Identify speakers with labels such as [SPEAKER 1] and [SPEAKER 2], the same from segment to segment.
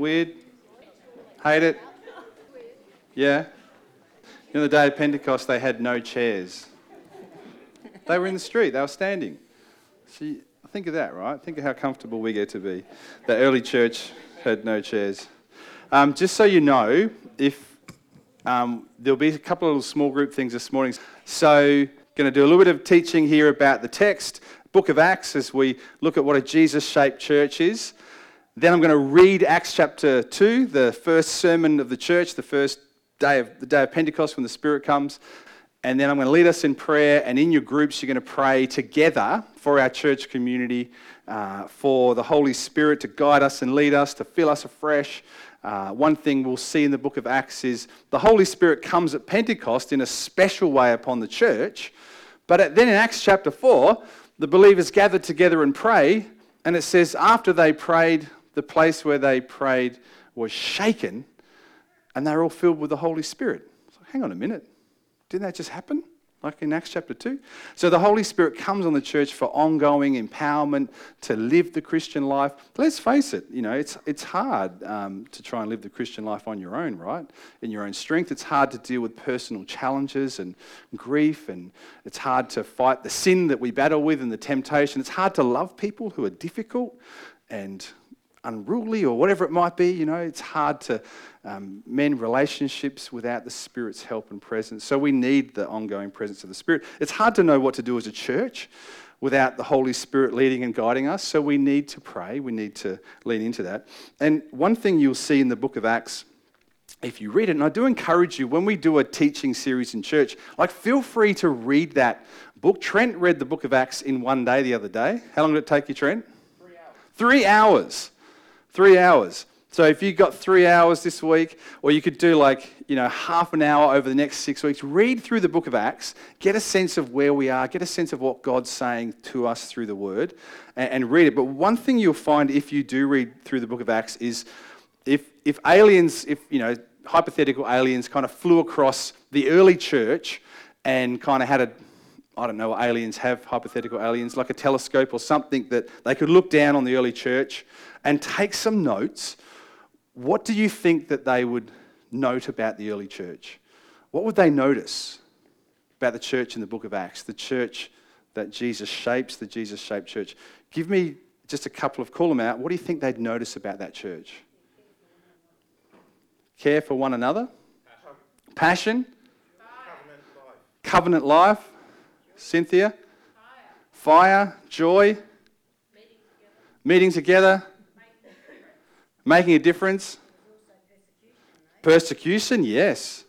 [SPEAKER 1] Weird? Hate it? Yeah? You know, the day of Pentecost, they had no chairs. They were in the street, they were standing. See, think of that, right? Think of how comfortable we get to be. The early church had no chairs. Um, just so you know, if um, there'll be a couple of small group things this morning. So, going to do a little bit of teaching here about the text, Book of Acts, as we look at what a Jesus-shaped church is. Then I'm going to read Acts chapter 2, the first sermon of the church, the first day of the day of Pentecost when the Spirit comes. And then I'm going to lead us in prayer, and in your groups, you're going to pray together for our church community, uh, for the Holy Spirit to guide us and lead us, to fill us afresh. Uh, one thing we'll see in the book of Acts is the Holy Spirit comes at Pentecost in a special way upon the church. But then in Acts chapter 4, the believers gathered together and pray, and it says, after they prayed, the place where they prayed was shaken, and they were all filled with the Holy Spirit. So, hang on a minute. Didn't that just happen? Like in Acts chapter 2? So the Holy Spirit comes on the church for ongoing empowerment to live the Christian life. Let's face it, you know, it's, it's hard um, to try and live the Christian life on your own, right? In your own strength. It's hard to deal with personal challenges and grief, and it's hard to fight the sin that we battle with and the temptation. It's hard to love people who are difficult and unruly or whatever it might be. You know, it's hard to um, mend relationships without the Spirit's help and presence. So we need the ongoing presence of the Spirit. It's hard to know what to do as a church without the Holy Spirit leading and guiding us. So we need to pray. We need to lean into that. And one thing you'll see in the book of Acts. If you read it, and I do encourage you when we do a teaching series in church, like feel free to read that book. Trent read the book of Acts in one day the other day. How long did it take you, Trent?
[SPEAKER 2] Three hours.
[SPEAKER 1] Three hours. Three hours. So if you've got three hours this week, or you could do like, you know, half an hour over the next six weeks, read through the book of Acts, get a sense of where we are, get a sense of what God's saying to us through the word, and, and read it. But one thing you'll find if you do read through the book of Acts is if, if aliens, if, you know, hypothetical aliens kind of flew across the early church and kind of had a I don't know, aliens have hypothetical aliens, like a telescope or something that they could look down on the early church and take some notes, what do you think that they would note about the early church? What would they notice about the church in the book of Acts, the church that Jesus shapes, the Jesus shaped church? Give me just a couple of, call them out. What do you think they'd notice about that church? Care for one another? Passion?
[SPEAKER 2] Covenant life.
[SPEAKER 1] Covenant life? Cynthia? Fire? Joy? Meeting together? Making a difference? Persecution, yes.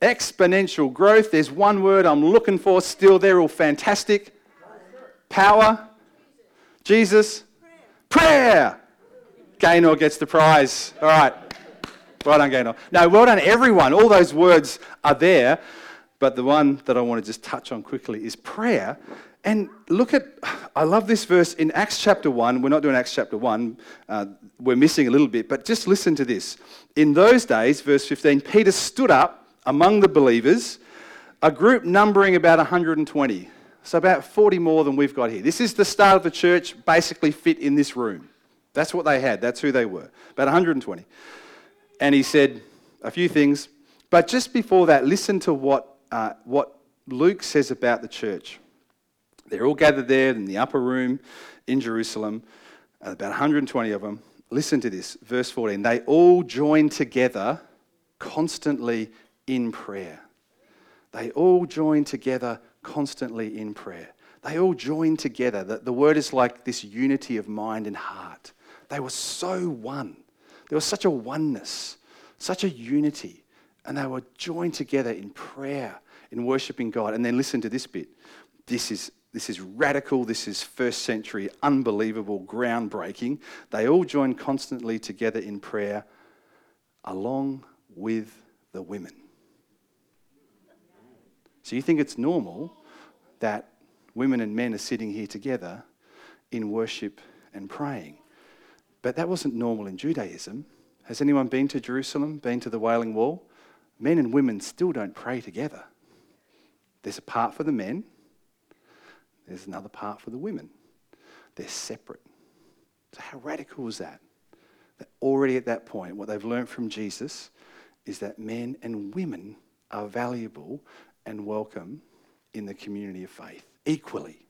[SPEAKER 1] Exponential growth. There's one word I'm looking for still. They're all fantastic. Power. Jesus. Prayer. Gaynor gets the prize. All right. Well done, Gaynor. No, well done, everyone. All those words are there. But the one that I want to just touch on quickly is prayer. And look at, I love this verse in Acts chapter 1. We're not doing Acts chapter 1, uh, we're missing a little bit, but just listen to this. In those days, verse 15, Peter stood up among the believers, a group numbering about 120. So about 40 more than we've got here. This is the start of the church, basically fit in this room. That's what they had, that's who they were. About 120. And he said a few things, but just before that, listen to what, uh, what Luke says about the church. They're all gathered there in the upper room in Jerusalem, about 120 of them. Listen to this, verse 14. They all joined together constantly in prayer. They all joined together constantly in prayer. They all joined together. The, the word is like this unity of mind and heart. They were so one. There was such a oneness, such a unity. And they were joined together in prayer, in worshiping God. And then listen to this bit. This is this is radical, this is first century, unbelievable, groundbreaking. They all joined constantly together in prayer along with the women. So you think it's normal that women and men are sitting here together in worship and praying. But that wasn't normal in Judaism. Has anyone been to Jerusalem, been to the Wailing Wall? Men and women still don't pray together. There's a part for the men, there's another part for the women. They're separate. So, how radical is that? That already at that point, what they've learned from Jesus is that men and women are valuable and welcome in the community of faith equally.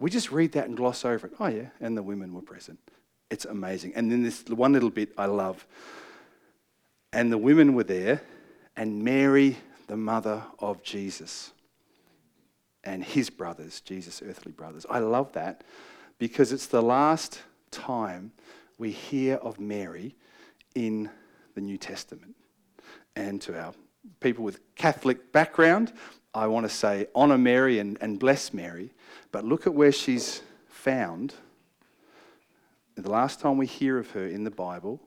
[SPEAKER 1] We just read that and gloss over it. Oh, yeah, and the women were present. It's amazing. And then this one little bit I love. And the women were there, and Mary, the mother of Jesus, and his brothers, Jesus' earthly brothers. I love that because it's the last time we hear of Mary in the New Testament. And to our people with Catholic background, I want to say honour Mary and, and bless Mary, but look at where she's found. The last time we hear of her in the Bible,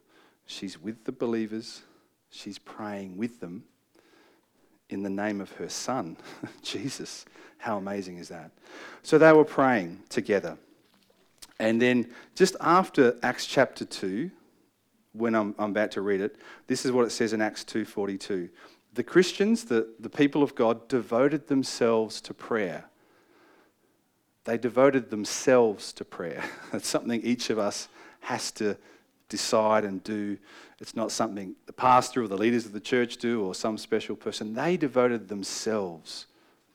[SPEAKER 1] she's with the believers, she's praying with them in the name of her son, Jesus. How amazing is that? So they were praying together. And then just after Acts chapter 2, when I'm, I'm about to read it, this is what it says in Acts 2.42. The Christians, the, the people of God, devoted themselves to prayer. They devoted themselves to prayer. That's something each of us has to decide and do. It's not something the pastor or the leaders of the church do or some special person. They devoted themselves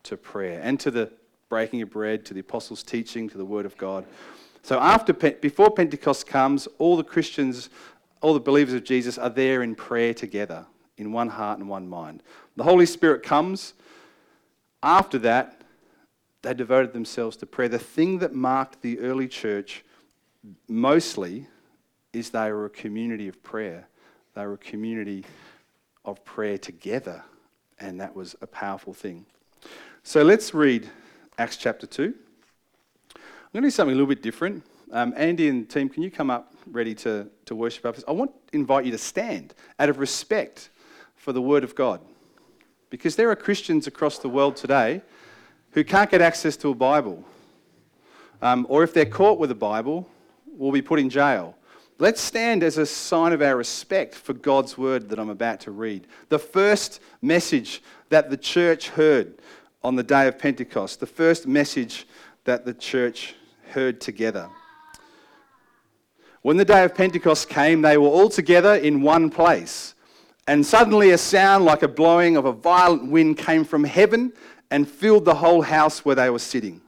[SPEAKER 1] to prayer and to the breaking of bread, to the apostles' teaching, to the word of God. So after before Pentecost comes, all the Christians, all the believers of Jesus are there in prayer together, in one heart and one mind. The Holy Spirit comes. After that, they devoted themselves to prayer. The thing that marked the early church mostly is they were a community of prayer. They were a community of prayer together, and that was a powerful thing. So let's read Acts chapter 2. I'm going to do something a little bit different. Um, Andy and team, can you come up ready to, to worship? I want to invite you to stand out of respect for the Word of God. Because there are Christians across the world today who can't get access to a Bible. Um, or if they're caught with a Bible, will be put in jail. Let's stand as a sign of our respect for God's word that I'm about to read. The first message that the church heard on the day of Pentecost, the first message that the church heard together. When the day of Pentecost came, they were all together in one place. And suddenly a sound like a blowing of a violent wind came from heaven and filled the whole house where they were sitting.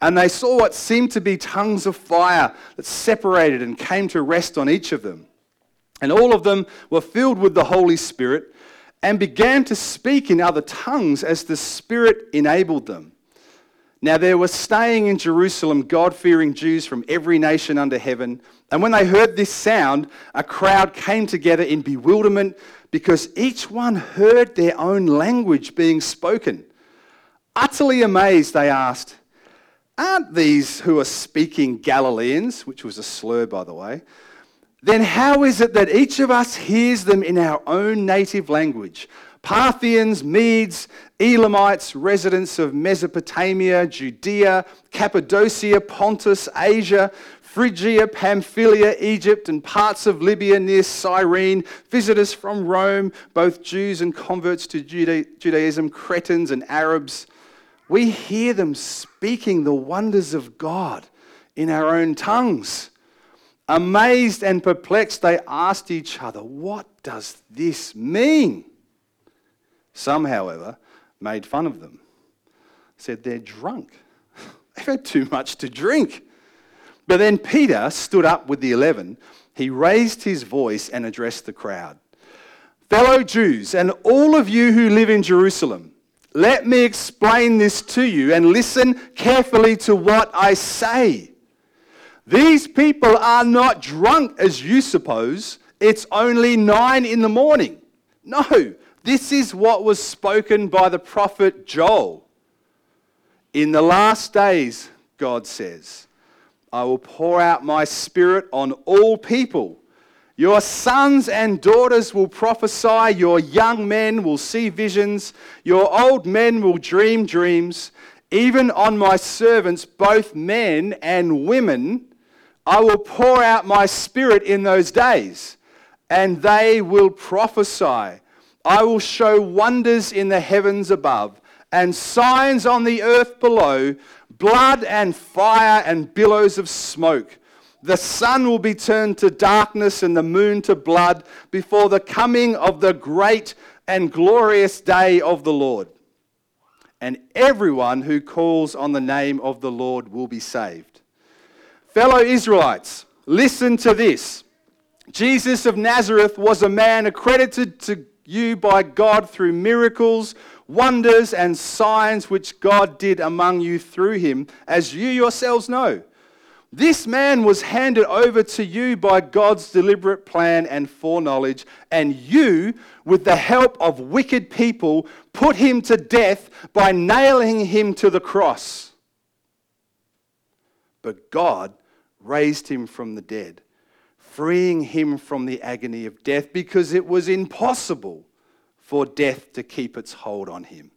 [SPEAKER 1] And they saw what seemed to be tongues of fire that separated and came to rest on each of them. And all of them were filled with the Holy Spirit and began to speak in other tongues as the Spirit enabled them. Now there were staying in Jerusalem God fearing Jews from every nation under heaven. And when they heard this sound, a crowd came together in bewilderment because each one heard their own language being spoken. Utterly amazed, they asked, Aren't these who are speaking Galileans? Which was a slur, by the way. Then how is it that each of us hears them in our own native language? Parthians, Medes, Elamites, residents of Mesopotamia, Judea, Cappadocia, Pontus, Asia, Phrygia, Pamphylia, Egypt, and parts of Libya near Cyrene, visitors from Rome, both Jews and converts to Judaism, Cretans and Arabs we hear them speaking the wonders of God in our own tongues. Amazed and perplexed, they asked each other, What does this mean? Some, however, made fun of them, said they're drunk. They've had too much to drink. But then Peter stood up with the eleven. He raised his voice and addressed the crowd Fellow Jews, and all of you who live in Jerusalem, let me explain this to you and listen carefully to what I say. These people are not drunk as you suppose. It's only nine in the morning. No, this is what was spoken by the prophet Joel. In the last days, God says, I will pour out my spirit on all people. Your sons and daughters will prophesy, your young men will see visions, your old men will dream dreams. Even on my servants, both men and women, I will pour out my spirit in those days, and they will prophesy. I will show wonders in the heavens above and signs on the earth below blood and fire and billows of smoke. The sun will be turned to darkness and the moon to blood before the coming of the great and glorious day of the Lord. And everyone who calls on the name of the Lord will be saved. Fellow Israelites, listen to this. Jesus of Nazareth was a man accredited to you by God through miracles, wonders, and signs which God did among you through him, as you yourselves know. This man was handed over to you by God's deliberate plan and foreknowledge, and you, with the help of wicked people, put him to death by nailing him to the cross. But God raised him from the dead, freeing him from the agony of death because it was impossible for death to keep its hold on him.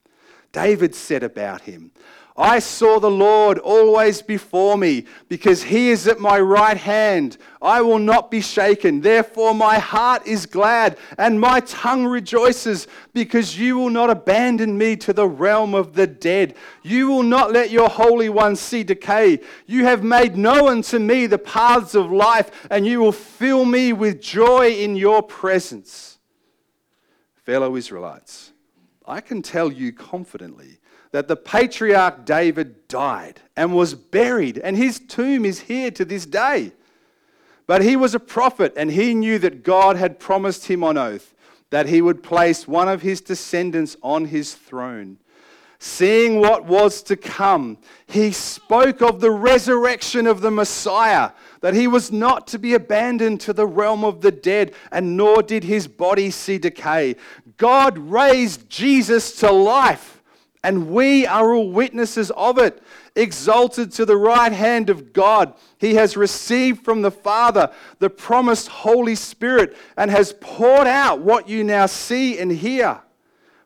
[SPEAKER 1] David said about him, I saw the Lord always before me, because he is at my right hand. I will not be shaken. Therefore, my heart is glad, and my tongue rejoices, because you will not abandon me to the realm of the dead. You will not let your Holy One see decay. You have made known to me the paths of life, and you will fill me with joy in your presence. Fellow Israelites, I can tell you confidently that the patriarch David died and was buried, and his tomb is here to this day. But he was a prophet, and he knew that God had promised him on oath that he would place one of his descendants on his throne. Seeing what was to come, he spoke of the resurrection of the Messiah, that he was not to be abandoned to the realm of the dead, and nor did his body see decay. God raised Jesus to life and we are all witnesses of it. Exalted to the right hand of God, he has received from the Father the promised Holy Spirit and has poured out what you now see and hear.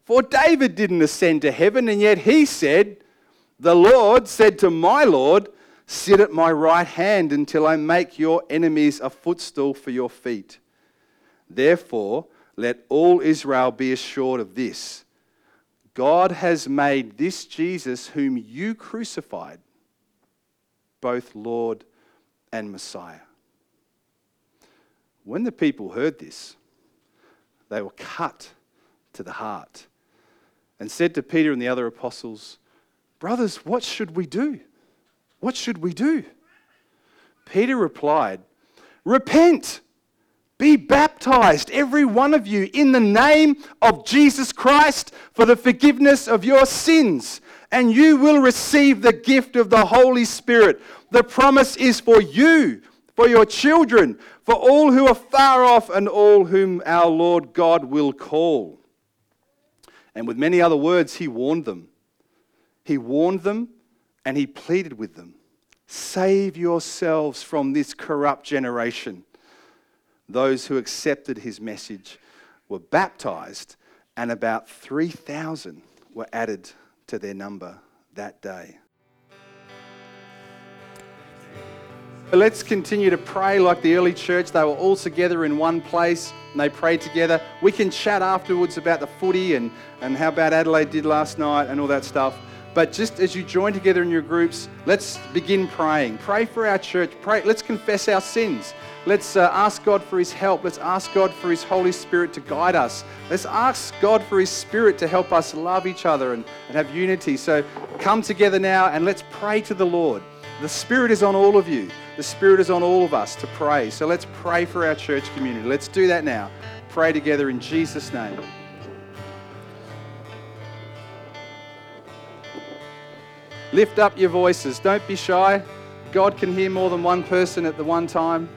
[SPEAKER 1] For David didn't ascend to heaven, and yet he said, The Lord said to my Lord, Sit at my right hand until I make your enemies a footstool for your feet. Therefore, let all Israel be assured of this God has made this Jesus, whom you crucified, both Lord and Messiah. When the people heard this, they were cut to the heart and said to Peter and the other apostles, Brothers, what should we do? What should we do? Peter replied, Repent be baptized, every one of you, in the name of Jesus Christ for the forgiveness of your sins, and you will receive the gift of the Holy Spirit. The promise is for you, for your children, for all who are far off, and all whom our Lord God will call. And with many other words, he warned them. He warned them and he pleaded with them Save yourselves from this corrupt generation those who accepted his message were baptized, and about 3,000 were added to their number that day. But Let's continue to pray like the early church. They were all together in one place and they prayed together. We can chat afterwards about the footy and, and how bad Adelaide did last night and all that stuff. But just as you join together in your groups, let's begin praying. Pray for our church. Pray. Let's confess our sins. Let's uh, ask God for His help. Let's ask God for His Holy Spirit to guide us. Let's ask God for His Spirit to help us love each other and, and have unity. So come together now and let's pray to the Lord. The Spirit is on all of you, the Spirit is on all of us to pray. So let's pray for our church community. Let's do that now. Pray together in Jesus' name. Lift up your voices. Don't be shy. God can hear more than one person at the one time.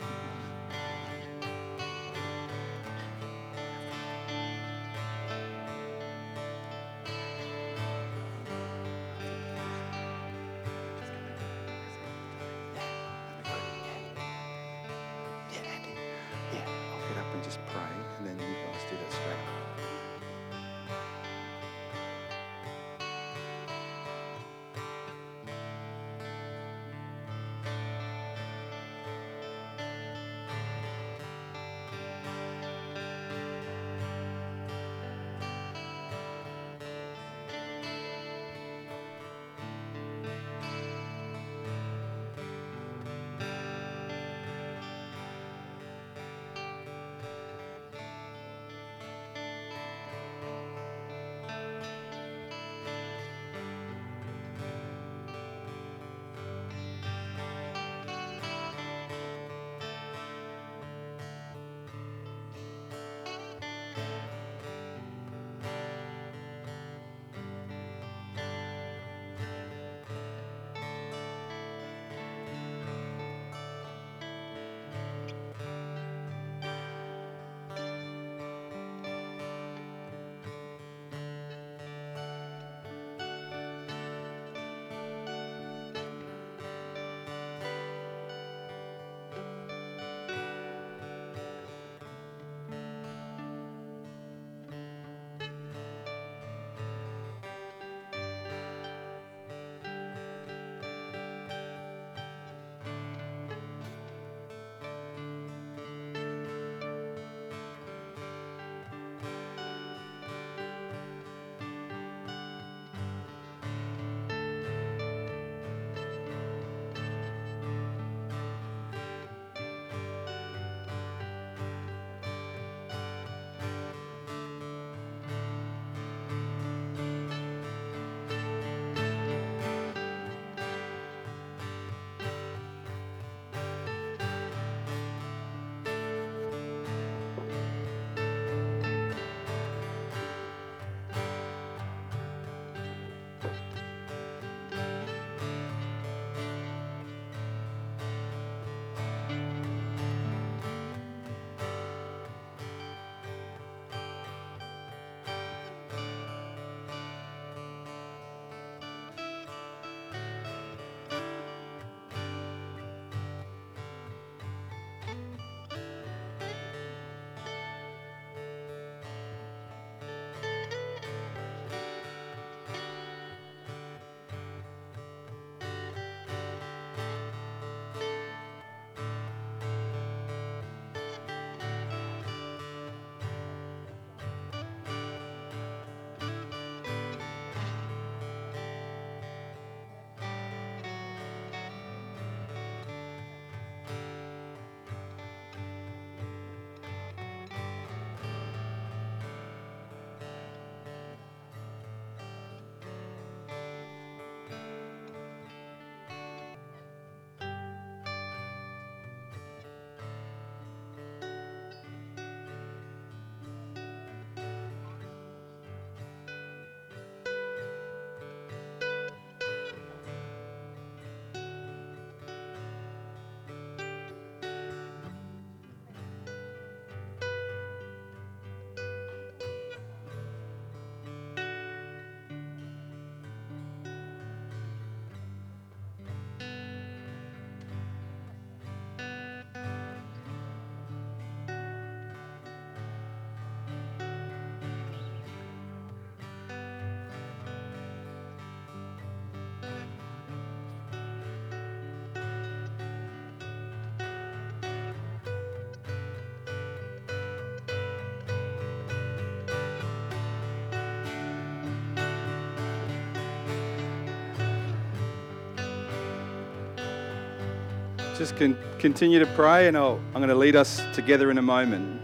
[SPEAKER 1] Just can continue to pray, and I'll, I'm going to lead us together in a moment.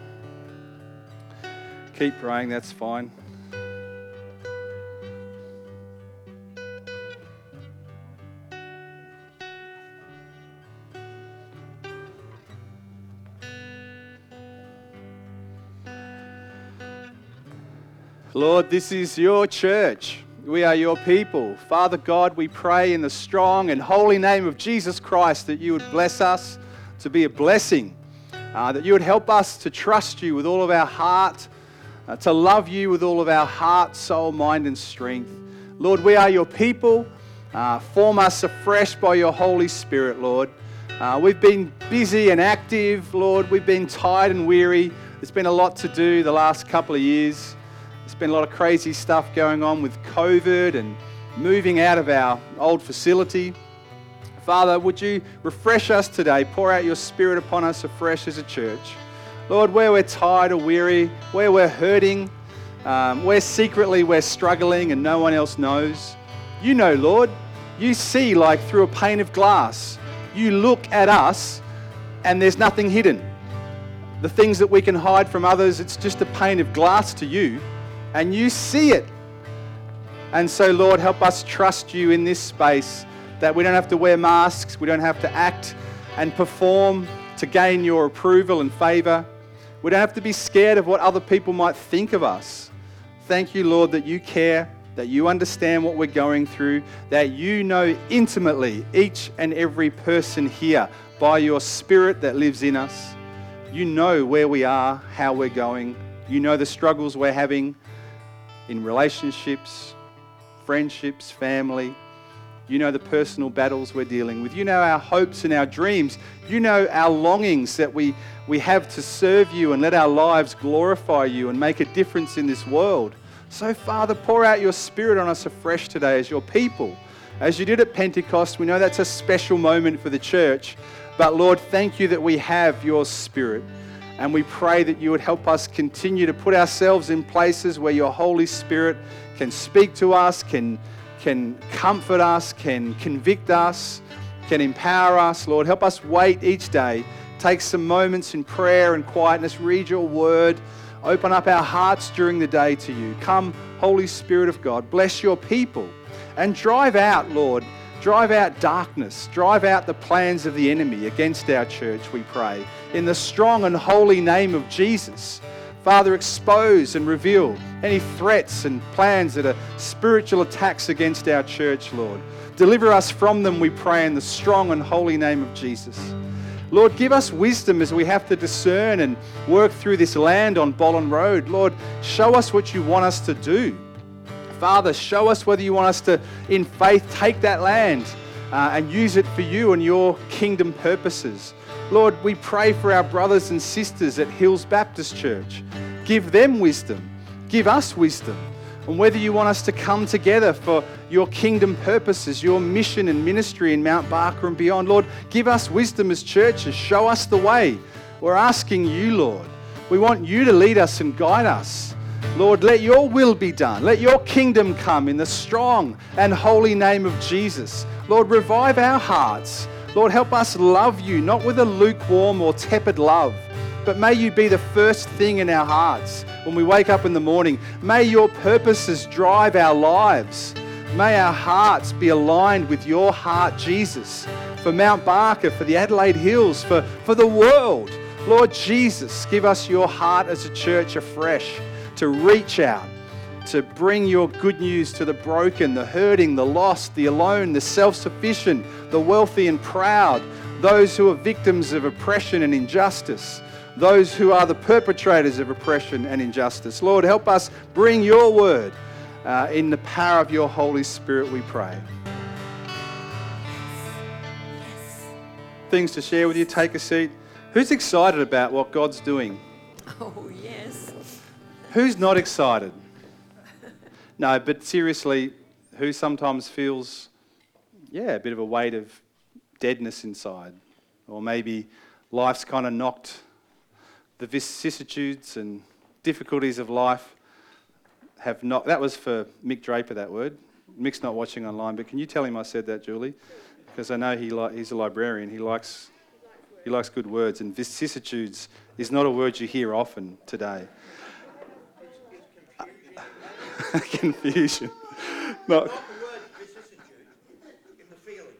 [SPEAKER 1] Keep praying, that's fine. Lord, this is your church. We are your people. Father God, we pray in the strong and holy name of Jesus Christ that you would bless us to be a blessing, uh, that you would help us to trust you with all of our heart, uh, to love you with all of our heart, soul, mind, and strength. Lord, we are your people. Uh, form us afresh by your Holy Spirit, Lord. Uh, we've been busy and active, Lord. We've been tired and weary. There's been a lot to do the last couple of years. There's been a lot of crazy stuff going on with COVID and moving out of our old facility. Father, would you refresh us today? Pour out your spirit upon us afresh as a church. Lord, where we're tired or weary, where we're hurting, um, where secretly we're struggling and no one else knows, you know, Lord. You see like through a pane of glass. You look at us and there's nothing hidden. The things that we can hide from others, it's just a pane of glass to you and you see it. And so, Lord, help us trust you in this space that we don't have to wear masks, we don't have to act and perform to gain your approval and favor. We don't have to be scared of what other people might think of us. Thank you, Lord, that you care, that you understand what we're going through, that you know intimately each and every person here by your Spirit that lives in us. You know where we are, how we're going. You know the struggles we're having in relationships, friendships, family. You know the personal battles we're dealing with. You know our hopes and our dreams. You know our longings that we, we have to serve you and let our lives glorify you and make a difference in this world. So, Father, pour out your spirit on us afresh today as your people. As you did at Pentecost, we know that's a special moment for the church. But, Lord, thank you that we have your spirit. And we pray that you would help us continue to put ourselves in places where your Holy Spirit can speak to us, can, can comfort us, can convict us, can empower us. Lord, help us wait each day. Take some moments in prayer and quietness, read your word, open up our hearts during the day to you. Come, Holy Spirit of God, bless your people and drive out, Lord Drive out darkness. Drive out the plans of the enemy against our church, we pray. In the strong and holy name of Jesus. Father, expose and reveal any threats and plans that are spiritual attacks against our church, Lord. Deliver us from them, we pray, in the strong and holy name of Jesus. Lord, give us wisdom as we have to discern and work through this land on Bollen Road. Lord, show us what you want us to do. Father, show us whether you want us to, in faith, take that land uh, and use it for you and your kingdom purposes. Lord, we pray for our brothers and sisters at Hills Baptist Church. Give them wisdom. Give us wisdom. And whether you want us to come together for your kingdom purposes, your mission and ministry in Mount Barker and beyond, Lord, give us wisdom as churches. Show us the way. We're asking you, Lord. We want you to lead us and guide us. Lord, let your will be done. Let your kingdom come in the strong and holy name of Jesus. Lord, revive our hearts. Lord, help us love you, not with a lukewarm or tepid love, but may you be the first thing in our hearts when we wake up in the morning. May your purposes drive our lives. May our hearts be aligned with your heart, Jesus, for Mount Barker, for the Adelaide Hills, for, for the world. Lord Jesus, give us your heart as a church afresh to reach out, to bring your good news to the broken, the hurting, the lost, the alone, the self sufficient, the wealthy and proud, those who are victims of oppression and injustice, those who are the perpetrators of oppression and injustice. Lord, help us bring your word uh, in the power of your Holy Spirit, we pray. Things to share with you, take a seat. Who's excited about what God's doing?
[SPEAKER 3] Oh, yes.
[SPEAKER 1] Who's not excited? No, but seriously, who sometimes feels, yeah, a bit of a weight of deadness inside? Or maybe life's kind of knocked the vicissitudes and difficulties of life have not. That was for Mick Draper, that word. Mick's not watching online, but can you tell him I said that, Julie? Because I know he li- he's a librarian. He likes He likes good words, and vicissitudes is not a word you hear often today. Confusion. Not,
[SPEAKER 2] Not the word vicissitude, in the feelings.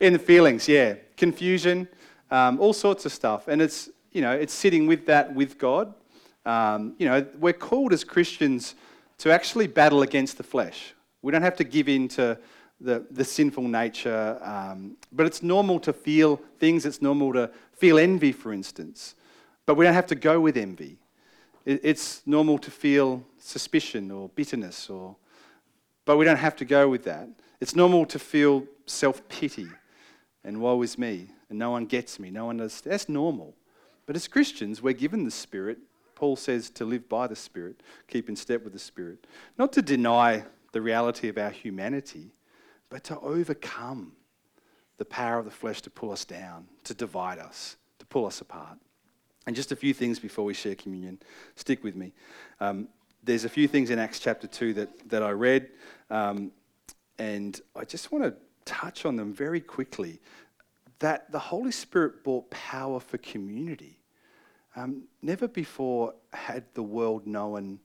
[SPEAKER 1] in the feelings, yeah. Confusion, um, all sorts of stuff. And it's, you know, it's sitting with that with God. Um, you know, we're called as Christians to actually battle against the flesh. We don't have to give in to the, the sinful nature, um, but it's normal to feel things. It's normal to feel envy, for instance. But we don't have to go with envy. It, it's normal to feel suspicion or bitterness, or, but we don't have to go with that. It's normal to feel self pity and woe is me, and no one gets me, no one does. That's normal. But as Christians, we're given the Spirit. Paul says to live by the Spirit, keep in step with the Spirit. Not to deny the reality of our humanity, but to overcome the power of the flesh to pull us down, to divide us, to pull us apart. And just a few things before we share communion. Stick with me. Um, there's a few things in Acts chapter 2 that, that I read, um, and I just want to touch on them very quickly. That the Holy Spirit brought power for community. Um, never before had the world known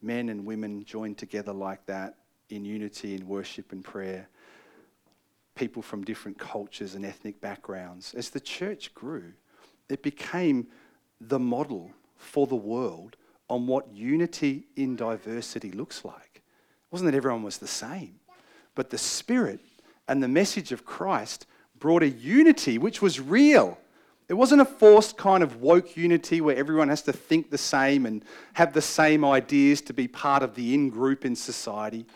[SPEAKER 1] men and women joined together like that in unity, in worship and prayer. People from different cultures and ethnic backgrounds. As the church grew, it became the model for the world on what unity in diversity looks like. It wasn't that everyone was the same, but the Spirit and the message of Christ brought a unity which was real. It wasn't a forced kind of woke unity where everyone has to think the same and have the same ideas to be part of the in group in society.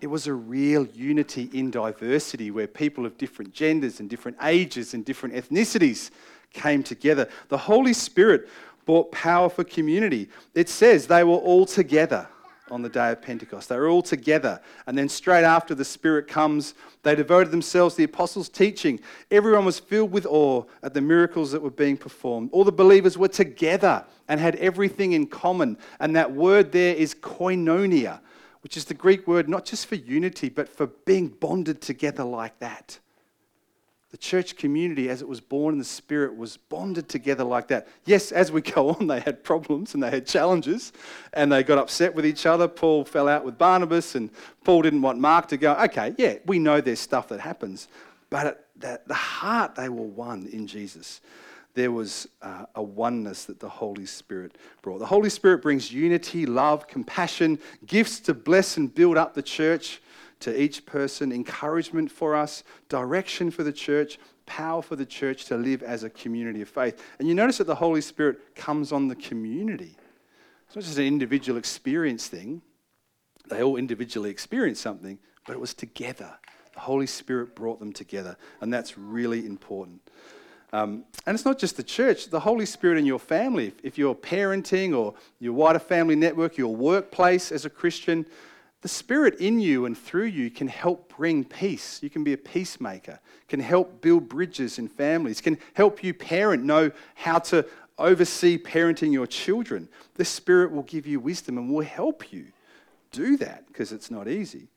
[SPEAKER 1] It was a real unity in diversity where people of different genders and different ages and different ethnicities came together. The Holy Spirit brought power for community. It says they were all together on the day of Pentecost. They were all together. And then straight after the Spirit comes, they devoted themselves to the apostles' teaching. Everyone was filled with awe at the miracles that were being performed. All the believers were together and had everything in common. And that word there is koinonia, which is the Greek word not just for unity, but for being bonded together like that. The church community, as it was born in the Spirit, was bonded together like that. Yes, as we go on, they had problems and they had challenges and they got upset with each other. Paul fell out with Barnabas and Paul didn't want Mark to go, okay, yeah, we know there's stuff that happens. But at the heart, they were one in Jesus. There was uh, a oneness that the Holy Spirit brought. The Holy Spirit brings unity, love, compassion, gifts to bless and build up the church to each person, encouragement for us, direction for the church, power for the church to live as a community of faith. And you notice that the Holy Spirit comes on the community. It's not just an individual experience thing, they all individually experienced something, but it was together. The Holy Spirit brought them together, and that's really important. Um, and it's not just the church, the Holy Spirit in your family. If, if you're parenting or your wider family network, your workplace as a Christian, the Spirit in you and through you can help bring peace. You can be a peacemaker, can help build bridges in families, can help you parent know how to oversee parenting your children. The Spirit will give you wisdom and will help you do that because it's not easy.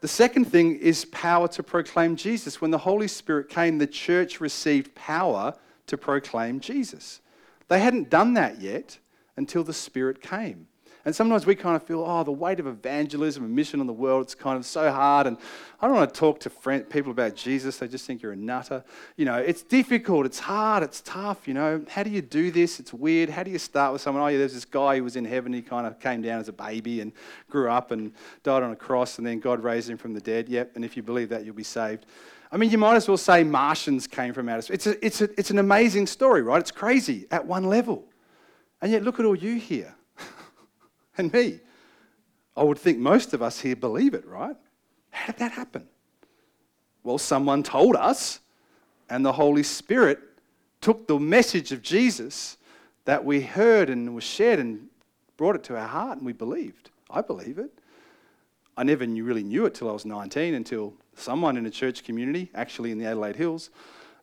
[SPEAKER 1] The second thing is power to proclaim Jesus. When the Holy Spirit came, the church received power to proclaim Jesus. They hadn't done that yet until the Spirit came. And sometimes we kind of feel, oh, the weight of evangelism and mission on the world, it's kind of so hard. And I don't want to talk to friend, people about Jesus. They just think you're a nutter. You know, it's difficult, it's hard, it's tough. You know, how do you do this? It's weird. How do you start with someone? Oh, yeah, there's this guy who was in heaven. He kind of came down as a baby and grew up and died on a cross, and then God raised him from the dead. Yep, and if you believe that, you'll be saved. I mean, you might as well say Martians came from outer space. It's, a, it's, a, it's an amazing story, right? It's crazy at one level. And yet, look at all you here and me. I would think most of us here believe it, right? How did that happen? Well, someone told us, and the Holy Spirit took the message of Jesus that we heard and was shared and brought it to our heart, and we believed. I believe it. I never knew, really knew it till I was 19, until someone in a church community, actually in the Adelaide Hills,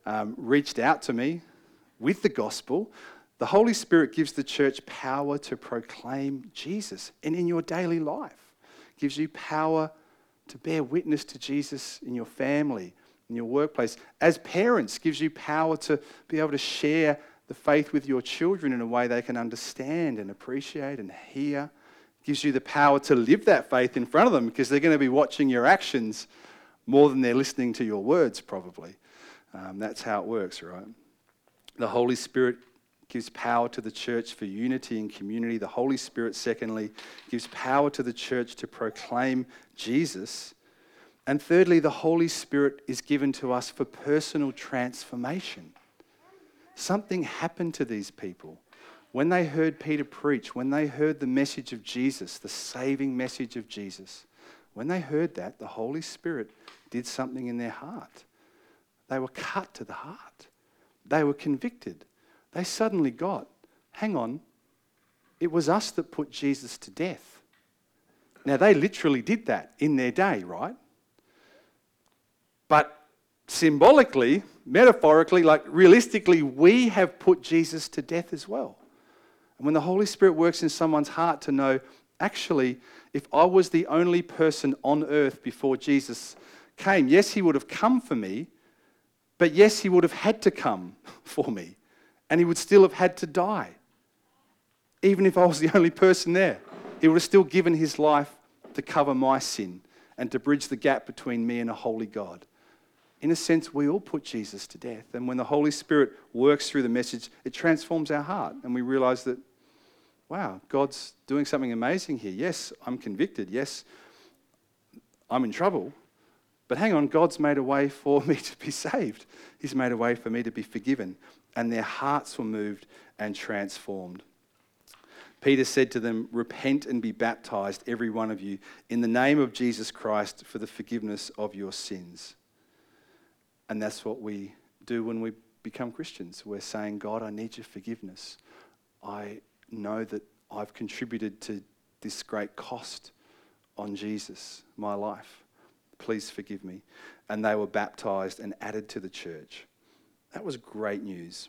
[SPEAKER 1] um, reached out to me with the gospel the Holy Spirit gives the church power to proclaim Jesus and in your daily life. Gives you power to bear witness to Jesus in your family, in your workplace. As parents, gives you power to be able to share the faith with your children in a way they can understand and appreciate and hear. Gives you the power to live that faith in front of them because they're going to be watching your actions more than they're listening to your words, probably. Um, that's how it works, right? The Holy Spirit gives power to the church for unity and community. The Holy Spirit, secondly, gives power to the church to proclaim Jesus. And thirdly, the Holy Spirit is given to us for personal transformation. Something happened to these people. When they heard Peter preach, when they heard the message of Jesus, the saving message of Jesus, when they heard that, the Holy Spirit did something in their heart. They were cut to the heart. They were convicted they suddenly got hang on, it was us that put Jesus to death. Now, they literally did that in their day, right? But symbolically, metaphorically, like realistically, we have put Jesus to death as well. And when the Holy Spirit works in someone's heart to know, actually, if I was the only person on earth before Jesus came, yes, he would have come for me, but yes, he would have had to come for me and he would still have had to die. Even if I was the only person there, he would have still given his life to cover my sin and to bridge the gap between me and a holy God. In a sense, we all put Jesus to death. And when the Holy Spirit works through the message, it transforms our heart. And we realize that, wow, God's doing something amazing here. Yes, I'm convicted. Yes, I'm in trouble. But hang on, God's made a way for me to be saved. He's made a way for me to be forgiven and their hearts were moved and transformed. Peter said to them, Repent and be baptized, every one of you, in the name of Jesus Christ for the forgiveness of your sins. And that's what we do when we become Christians. We're saying, God, I need your forgiveness. I know that I've contributed to this great cost on Jesus, my life. Please forgive me. And they were baptized and added to the church. That was great news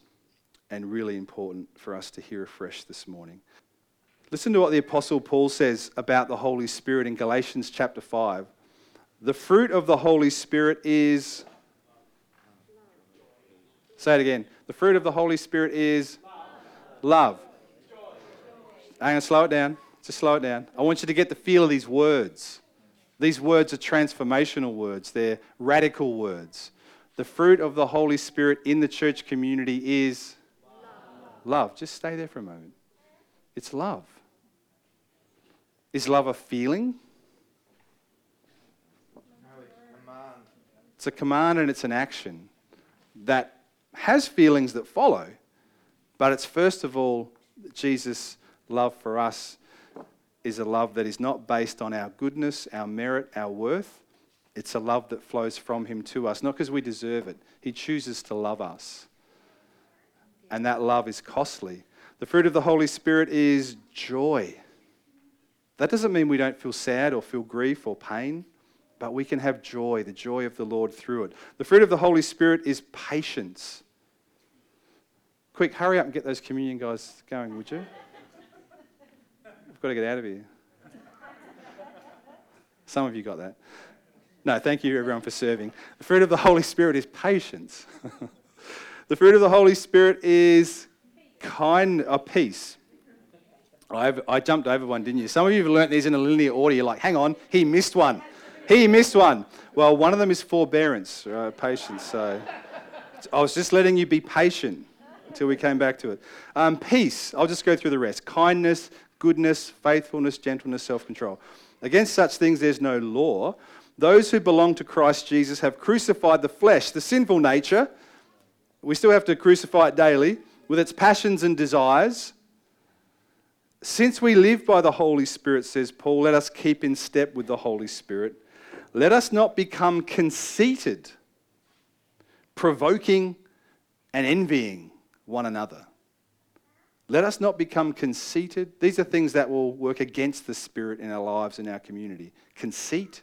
[SPEAKER 1] and really important for us to hear afresh this morning. Listen to what the Apostle Paul says about the Holy Spirit in Galatians chapter 5. The fruit of the Holy Spirit is. Say it again. The fruit of the Holy Spirit is love. I'm going to slow it down. Just slow it down. I want you to get the feel of these words. These words are transformational words, they're radical words. The fruit of the Holy Spirit in the church community is love. love. Just stay there for a moment. It's love. Is love a feeling? It's a command and it's an action that has feelings that follow, but it's first of all Jesus' love for us is a love that is not based on our goodness, our merit, our worth, it's a love that flows from Him to us, not because we deserve it. He chooses to love us. And that love is costly. The fruit of the Holy Spirit is joy. That doesn't mean we don't feel sad or feel grief or pain, but we can have joy, the joy of the Lord through it. The fruit of the Holy Spirit is patience. Quick, hurry up and get those communion guys going, would you? We've got to get out of here. Some of you got that. No, thank you everyone for serving. The fruit of the Holy Spirit is patience. the fruit of the Holy Spirit is kind of uh, peace. I, I jumped over one, didn't you? Some of you have learnt these in a linear order. You're like, hang on, he missed one. He missed one. Well, one of them is forbearance, right? patience. So I was just letting you be patient until we came back to it. Um, peace, I'll just go through the rest. Kindness, goodness, faithfulness, gentleness, self control. Against such things there's no law. Those who belong to Christ Jesus have crucified the flesh, the sinful nature. We still have to crucify it daily with its passions and desires. Since we live by the Holy Spirit, says Paul, let us keep in step with the Holy Spirit. Let us not become conceited, provoking and envying one another. Let us not become conceited. These are things that will work against the Spirit in our lives, in our community. Conceit,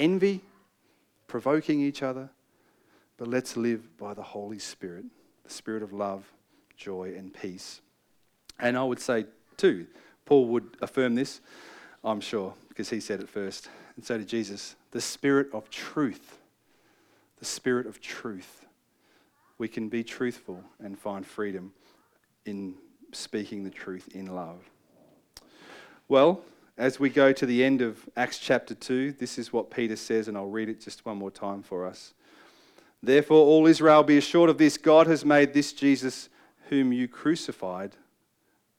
[SPEAKER 1] envy, provoking each other, but let's live by the Holy Spirit, the Spirit of love, joy, and peace. And I would say, too, Paul would affirm this, I'm sure, because he said it first. And so did Jesus the Spirit of truth. the spirit of truth. We can be truthful and find freedom in speaking the truth in love. Well, as we go to the end of Acts chapter 2, this is what Peter says, and I'll read it just one more time for us. Therefore, all Israel be assured of this God has made this Jesus, whom you crucified,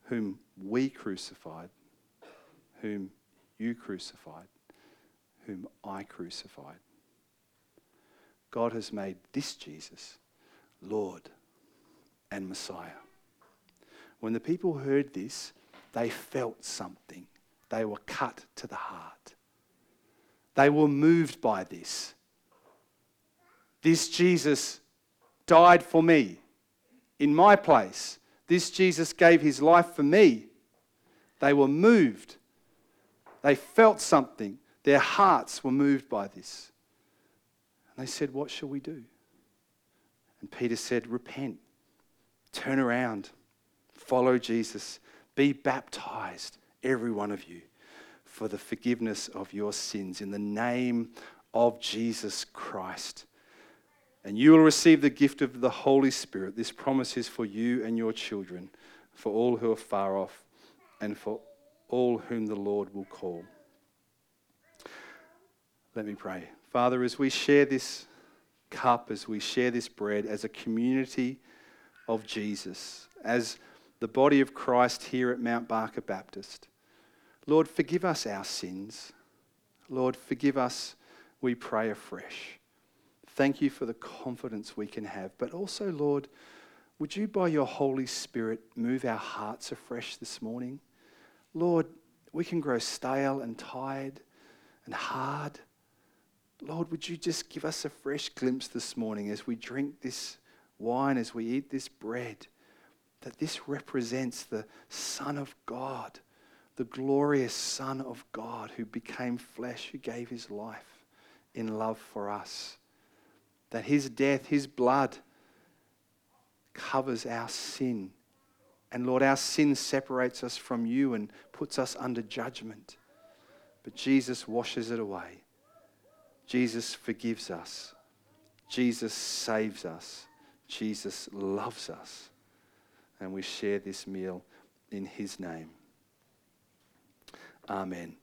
[SPEAKER 1] whom we crucified, whom you crucified, whom I crucified. God has made this Jesus Lord and Messiah. When the people heard this, they felt something. They were cut to the heart. They were moved by this. This Jesus died for me in my place. This Jesus gave his life for me. They were moved. They felt something. Their hearts were moved by this. And they said, What shall we do? And Peter said, Repent, turn around, follow Jesus, be baptized, every one of you, for the forgiveness of your sins in the name of Jesus Christ. And you will receive the gift of the Holy Spirit. This promise is for you and your children, for all who are far off, and for all whom the Lord will call. Let me pray. Father, as we share this cup, as we share this bread, as a community of Jesus, as the body of Christ here at Mount Barker Baptist, Lord, forgive us our sins. Lord, forgive us, we pray afresh. Thank you for the confidence we can have. But also, Lord, would you, by your Holy Spirit, move our hearts afresh this morning? Lord, we can grow stale and tired and hard. Lord, would you just give us a fresh glimpse this morning as we drink this wine, as we eat this bread, that this represents the Son of God, the glorious Son of God who became flesh, who gave his life in love for us. That his death, his blood, covers our sin. And Lord, our sin separates us from you and puts us under judgment. But Jesus washes it away. Jesus forgives us. Jesus saves us. Jesus loves us. And we share this meal in his name. Amen.